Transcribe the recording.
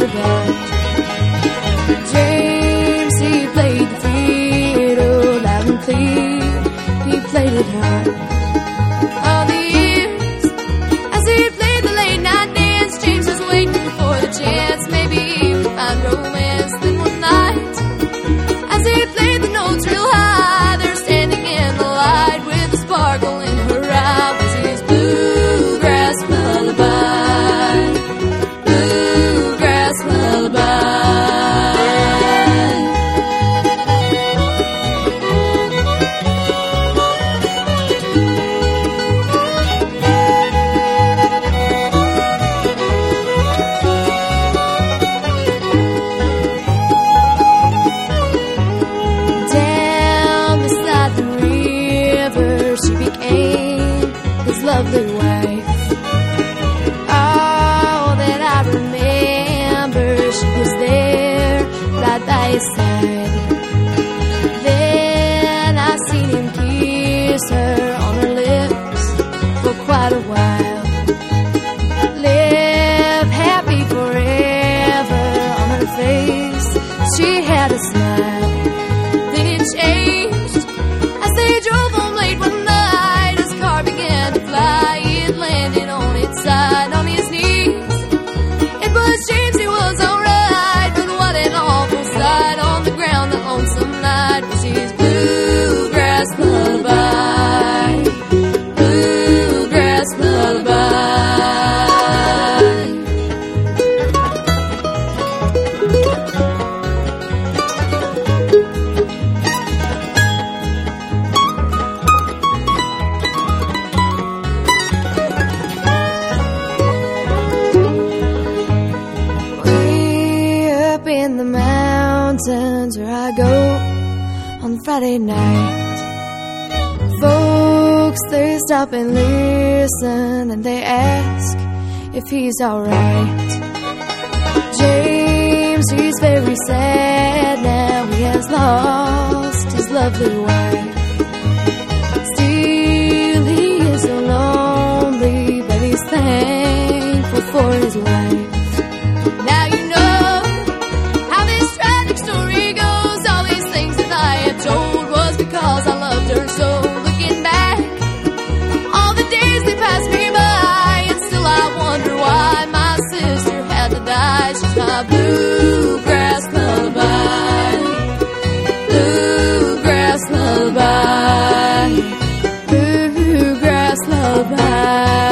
forgot. James, he played the fiddle loud and clear. He played it hard lovely wife. All that I remember, she was there right by his side. Then I seen him kiss her on her lips for quite a while. Live happy forever on her face. She had mountains where I go on Friday night. Folks, they stop and listen and they ask if he's alright. James, he's very sad now he has lost his lovely wife. Still, he is so lonely, but he's thankful. goodbye.